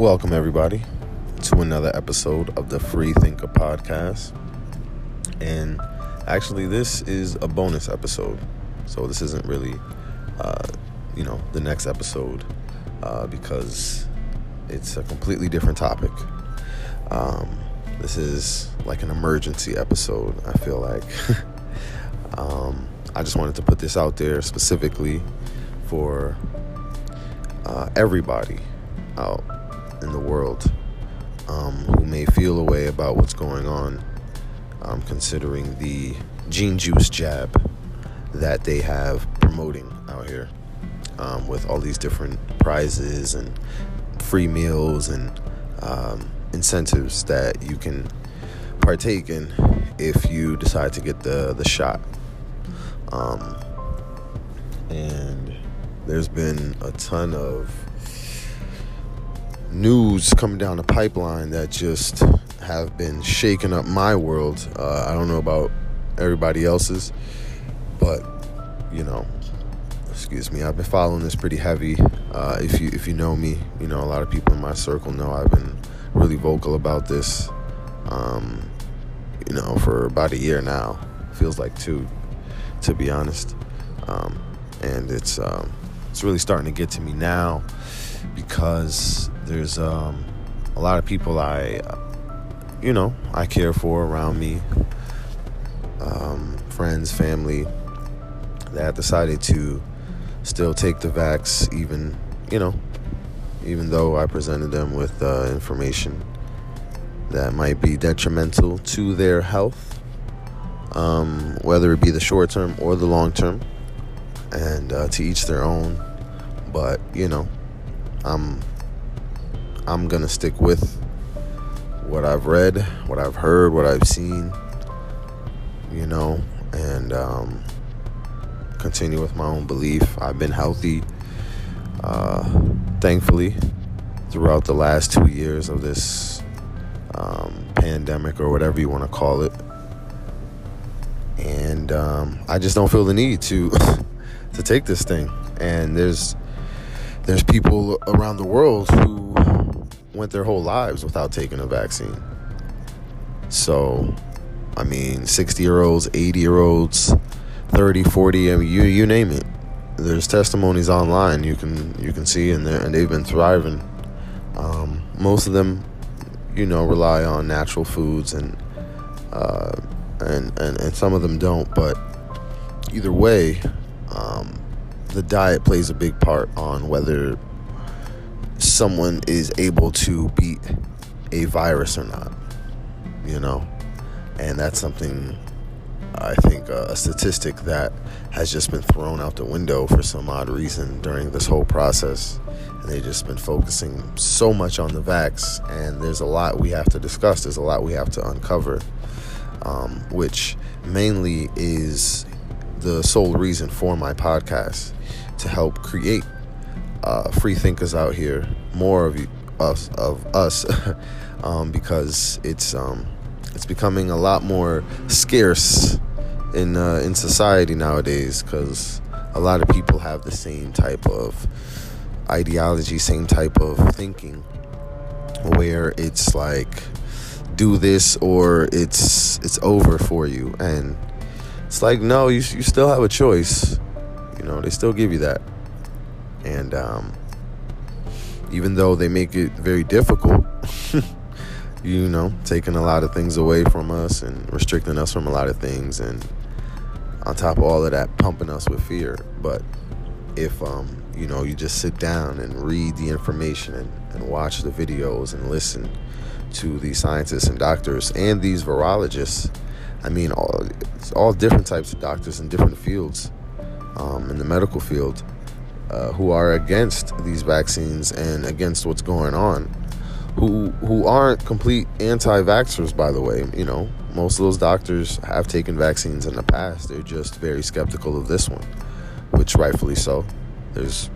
Welcome, everybody, to another episode of the Free Thinker Podcast. And actually, this is a bonus episode. So, this isn't really, uh, you know, the next episode uh, because it's a completely different topic. Um, this is like an emergency episode, I feel like. um, I just wanted to put this out there specifically for uh, everybody out in the world um, who may feel a way about what's going on, um, considering the gene juice jab that they have promoting out here um, with all these different prizes and free meals and um, incentives that you can partake in if you decide to get the, the shot. Um, and there's been a ton of news coming down the pipeline that just have been shaking up my world. Uh, I don't know about everybody else's, but you know, excuse me, I've been following this pretty heavy. Uh, if you if you know me, you know a lot of people in my circle know I've been really vocal about this. Um, you know, for about a year now. Feels like two, to be honest. Um, and it's um, it's really starting to get to me now because there's um, a lot of people I, you know, I care for around me, um, friends, family, that decided to still take the vax, even, you know, even though I presented them with uh, information that might be detrimental to their health, um, whether it be the short term or the long term, and uh, to each their own. But you know, I'm I'm gonna stick with what I've read, what I've heard, what I've seen, you know, and um, continue with my own belief. I've been healthy, uh, thankfully, throughout the last two years of this um, pandemic or whatever you want to call it. And um, I just don't feel the need to to take this thing. And there's there's people around the world who went their whole lives without taking a vaccine. So, I mean, 60 year olds, 80 year olds, 30, 40, I mean, you, you name it. There's testimonies online you can you can see and, and they've been thriving. Um, most of them, you know, rely on natural foods and, uh, and, and, and some of them don't. But either way, um, the diet plays a big part on whether someone is able to beat a virus or not. You know, and that's something I think uh, a statistic that has just been thrown out the window for some odd reason during this whole process. And they've just been focusing so much on the vax, and there's a lot we have to discuss. There's a lot we have to uncover, um, which mainly is the sole reason for my podcast to help create uh, free thinkers out here, more of you, us of us, um, because it's um, it's becoming a lot more scarce in uh, in society nowadays. Because a lot of people have the same type of ideology, same type of thinking, where it's like do this or it's it's over for you, and it's like no, you you still have a choice. You know, they still give you that. And um, even though they make it very difficult, you know, taking a lot of things away from us and restricting us from a lot of things, and on top of all of that, pumping us with fear. But if um, you know, you just sit down and read the information and, and watch the videos and listen to these scientists and doctors and these virologists. I mean, all all different types of doctors in different fields um, in the medical field uh, who are against these vaccines and against what's going on, who who aren't complete anti-vaxxers, by the way. You know, most of those doctors have taken vaccines in the past. They're just very skeptical of this one, which rightfully so. There's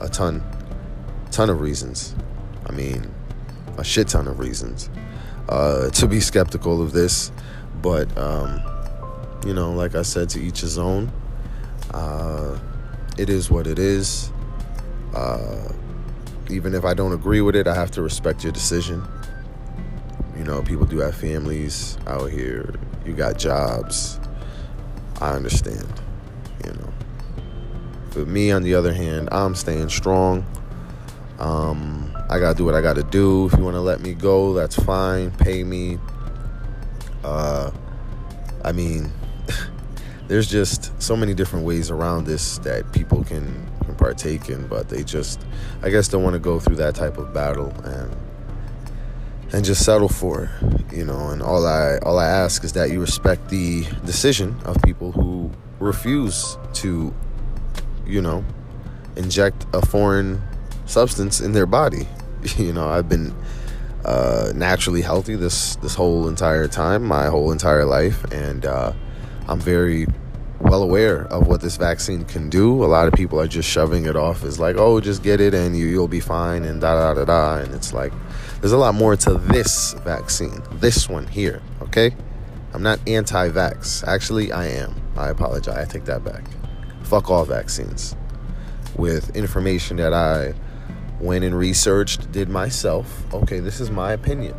a ton, ton of reasons. I mean, a shit ton of reasons uh, to be skeptical of this, but um, you know, like I said, to each his own. Uh, it is what it is. Uh, even if I don't agree with it, I have to respect your decision. You know, people do have families out here. You got jobs. I understand. You know. But me, on the other hand, I'm staying strong. Um, I gotta do what I gotta do. If you want to let me go, that's fine. Pay me. Uh, I mean, there's just so many different ways around this that people can, can partake in, but they just, I guess, don't want to go through that type of battle and and just settle for you know. And all I all I ask is that you respect the decision of people who refuse to, you know, inject a foreign substance in their body. You know, I've been uh, naturally healthy this this whole entire time, my whole entire life, and uh, I'm very well aware of what this vaccine can do. A lot of people are just shoving it off as like, oh, just get it and you, you'll be fine and da da da da. And it's like, there's a lot more to this vaccine, this one here, okay? I'm not anti vax. Actually, I am. I apologize. I take that back. Fuck all vaccines. With information that I went and researched, did myself. Okay, this is my opinion.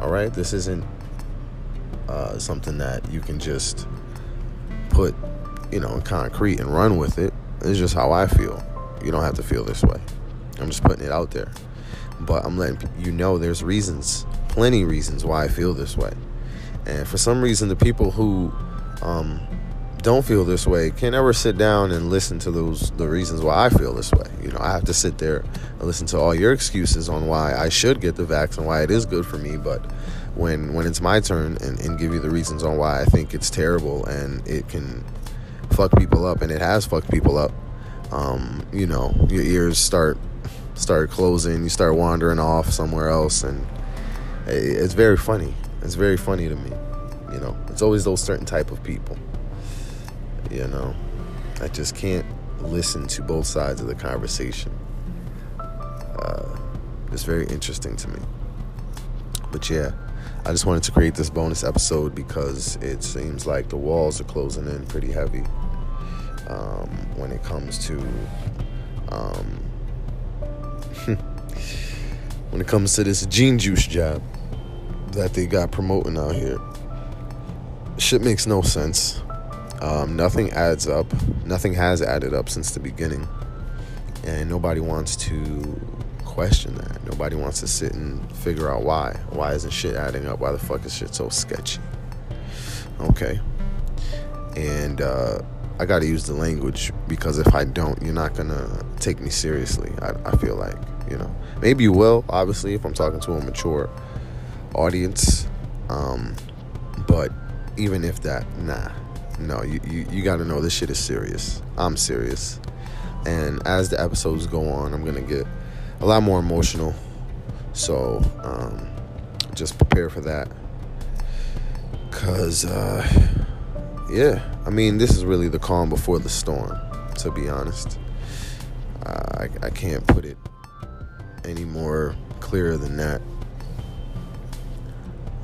All right, this isn't uh, something that you can just put, you know, in concrete and run with it. It's just how I feel. You don't have to feel this way. I'm just putting it out there. But I'm letting you know there's reasons, plenty reasons why I feel this way. And for some reason, the people who um, don't feel this way can't ever sit down and listen to those the reasons why I feel this way. You know, I have to sit there and listen to all your excuses on why I should get the vaccine, and why it is good for me. But when when it's my turn and, and give you the reasons on why I think it's terrible and it can fuck people up, and it has fucked people up. Um, you know, your ears start start closing, you start wandering off somewhere else, and it's very funny. It's very funny to me. You know, it's always those certain type of people. You know, I just can't listen to both sides of the conversation. Uh, it's very interesting to me. But yeah, I just wanted to create this bonus episode because it seems like the walls are closing in pretty heavy um, when it comes to um, when it comes to this gene juice job that they got promoting out here. Shit makes no sense. Um, nothing adds up. Nothing has added up since the beginning. And nobody wants to question that. Nobody wants to sit and figure out why. Why isn't shit adding up? Why the fuck is shit so sketchy? Okay. And uh, I got to use the language because if I don't, you're not going to take me seriously. I, I feel like, you know. Maybe you will, obviously, if I'm talking to a mature audience. Um, but even if that, nah no, you, you, you got to know this shit is serious. I'm serious. And as the episodes go on, I'm going to get a lot more emotional. So um, just prepare for that. Because, uh, yeah, I mean, this is really the calm before the storm, to be honest. Uh, I, I can't put it any more clearer than that.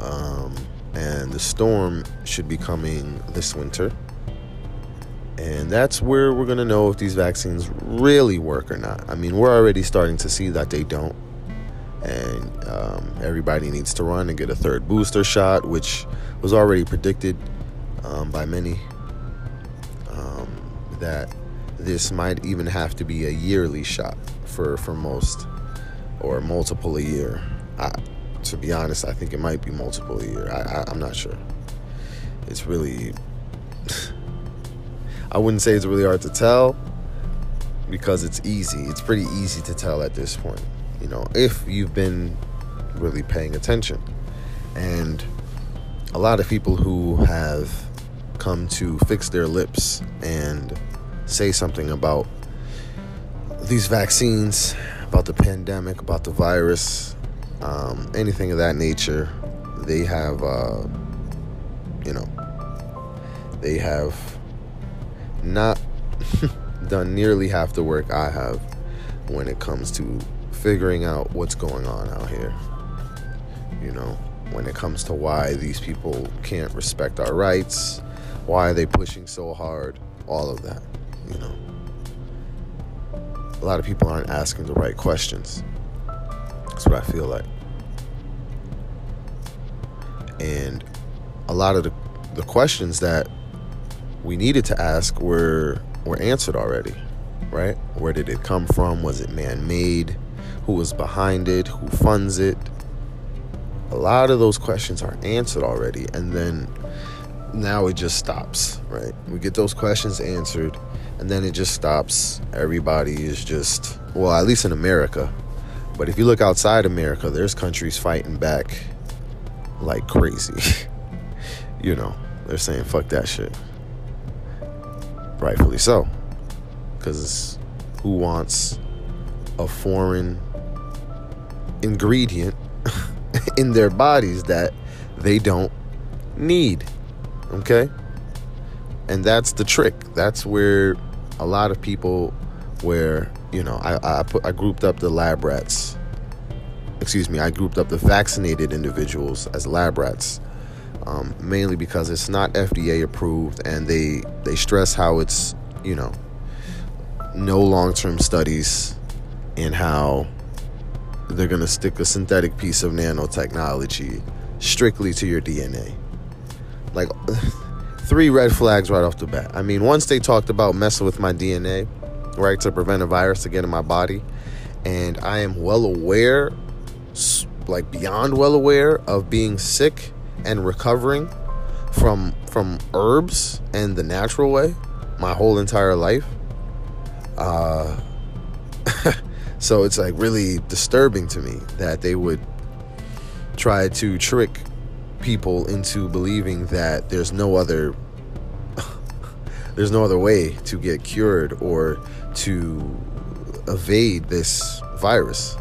Um, and the storm should be coming this winter. And that's where we're going to know if these vaccines really work or not. I mean, we're already starting to see that they don't. And um, everybody needs to run and get a third booster shot, which was already predicted um, by many. That this might even have to be a yearly shot for, for most, or multiple a year. I, to be honest, I think it might be multiple a year. I, I, am not sure. It's really, I wouldn't say it's really hard to tell because it's easy. It's pretty easy to tell at this point, you know, if you've been really paying attention. And a lot of people who have come to fix their lips and say something about these vaccines, about the pandemic, about the virus, um, anything of that nature, they have, uh, you know, they have not done nearly half the work I have when it comes to figuring out what's going on out here. You know, when it comes to why these people can't respect our rights, why are they pushing so hard, all of that, you know. A lot of people aren't asking the right questions That's what I feel like. And a lot of the, the questions that we needed to ask were were answered already, right? Where did it come from? Was it man-made? Who was behind it? Who funds it? A lot of those questions are answered already, and then now it just stops, right? We get those questions answered, and then it just stops. Everybody is just, well, at least in America. But if you look outside America, there's countries fighting back like crazy. you know, they're saying, fuck that shit. Rightfully so. Because who wants a foreign ingredient in their bodies that they don't need? Okay? And that's the trick. That's where a lot of people, where, you know, I, I, put, I grouped up the lab rats. Excuse me, I grouped up the vaccinated individuals as lab rats. Um, mainly because it's not FDA approved, and they they stress how it's you know no long term studies, and how they're gonna stick a synthetic piece of nanotechnology strictly to your DNA. Like three red flags right off the bat. I mean, once they talked about messing with my DNA, right, to prevent a virus to get in my body, and I am well aware, like beyond well aware of being sick and recovering from from herbs and the natural way my whole entire life. Uh, so it's like really disturbing to me that they would try to trick people into believing that there's no other there's no other way to get cured or to evade this virus.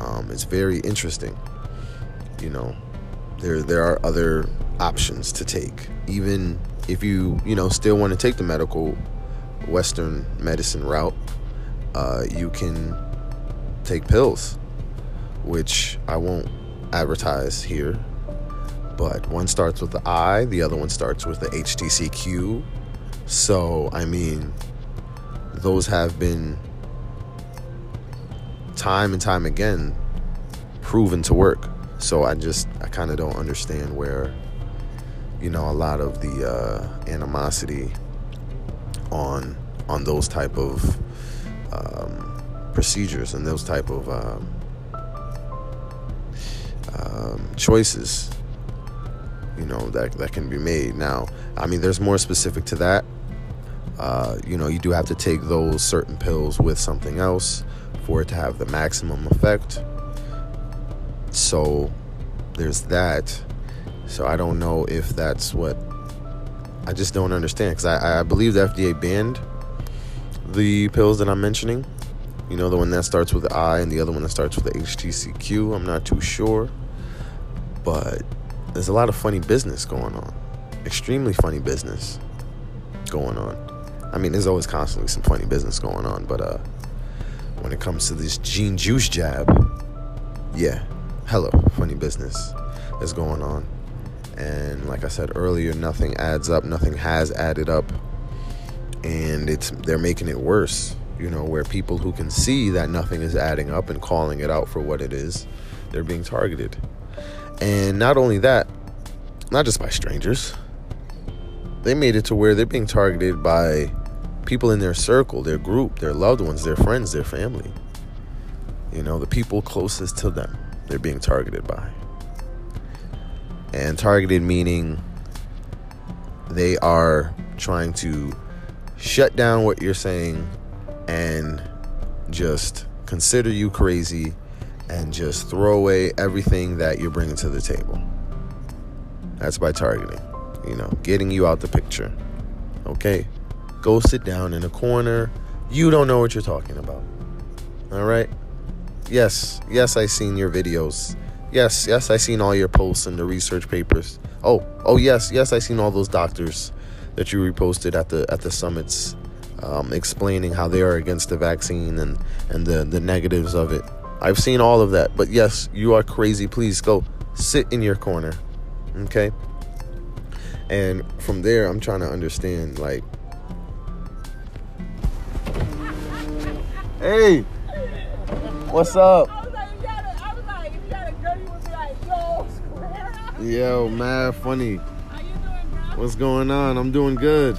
Um, it's very interesting. You know, there there are other options to take. Even if you you know still want to take the medical Western medicine route, uh, you can take pills, which I won't advertise here. But one starts with the I, the other one starts with the HTCQ. So, I mean, those have been time and time again proven to work. So I just, I kind of don't understand where, you know, a lot of the uh, animosity on on those type of um, procedures and those type of um, um, choices know that that can be made. Now i mean there's more specific to that. Uh, you know you do have to take those certain pills with something else for it to have the maximum effect. So there's that. So i don't know if that's what i just don't understand because I, I believe the fda banned the pills that i'm mentioning. You know the one that starts with i and the other one that starts with the htcq i'm not too sure. But there's a lot of funny business going on. Extremely funny business going on. I mean, there's always constantly some funny business going on, but uh, when it comes to this gene juice jab, yeah, hello, funny business is going on. And like I said earlier, nothing adds up, nothing has added up. And it's they're making it worse, you know, where people who can see that nothing is adding up and calling it out for what it is, they're being targeted. And not only that, not just by strangers, they made it to where they're being targeted by people in their circle, their group, their loved ones, their friends, their family. You know, the people closest to them, they're being targeted by. And targeted meaning they are trying to shut down what you're saying and just consider you crazy and just throw away everything that you're bringing to the table. That's by targeting, you know, getting you out the picture. Okay? Go sit down in a corner. You don't know what you're talking about. All right? Yes, yes, I seen your videos. Yes, yes, I seen all your posts and the research papers. Oh, oh yes, yes, I seen all those doctors that you reposted at the at the summits, um, explaining how they are against the vaccine and and the the negatives of it. I've seen all of that. But yes, you are crazy. Please go sit in your corner. Okay? And from there, I'm trying to understand like Hey. What's up? Yo, mad funny. What's going on? I'm doing good.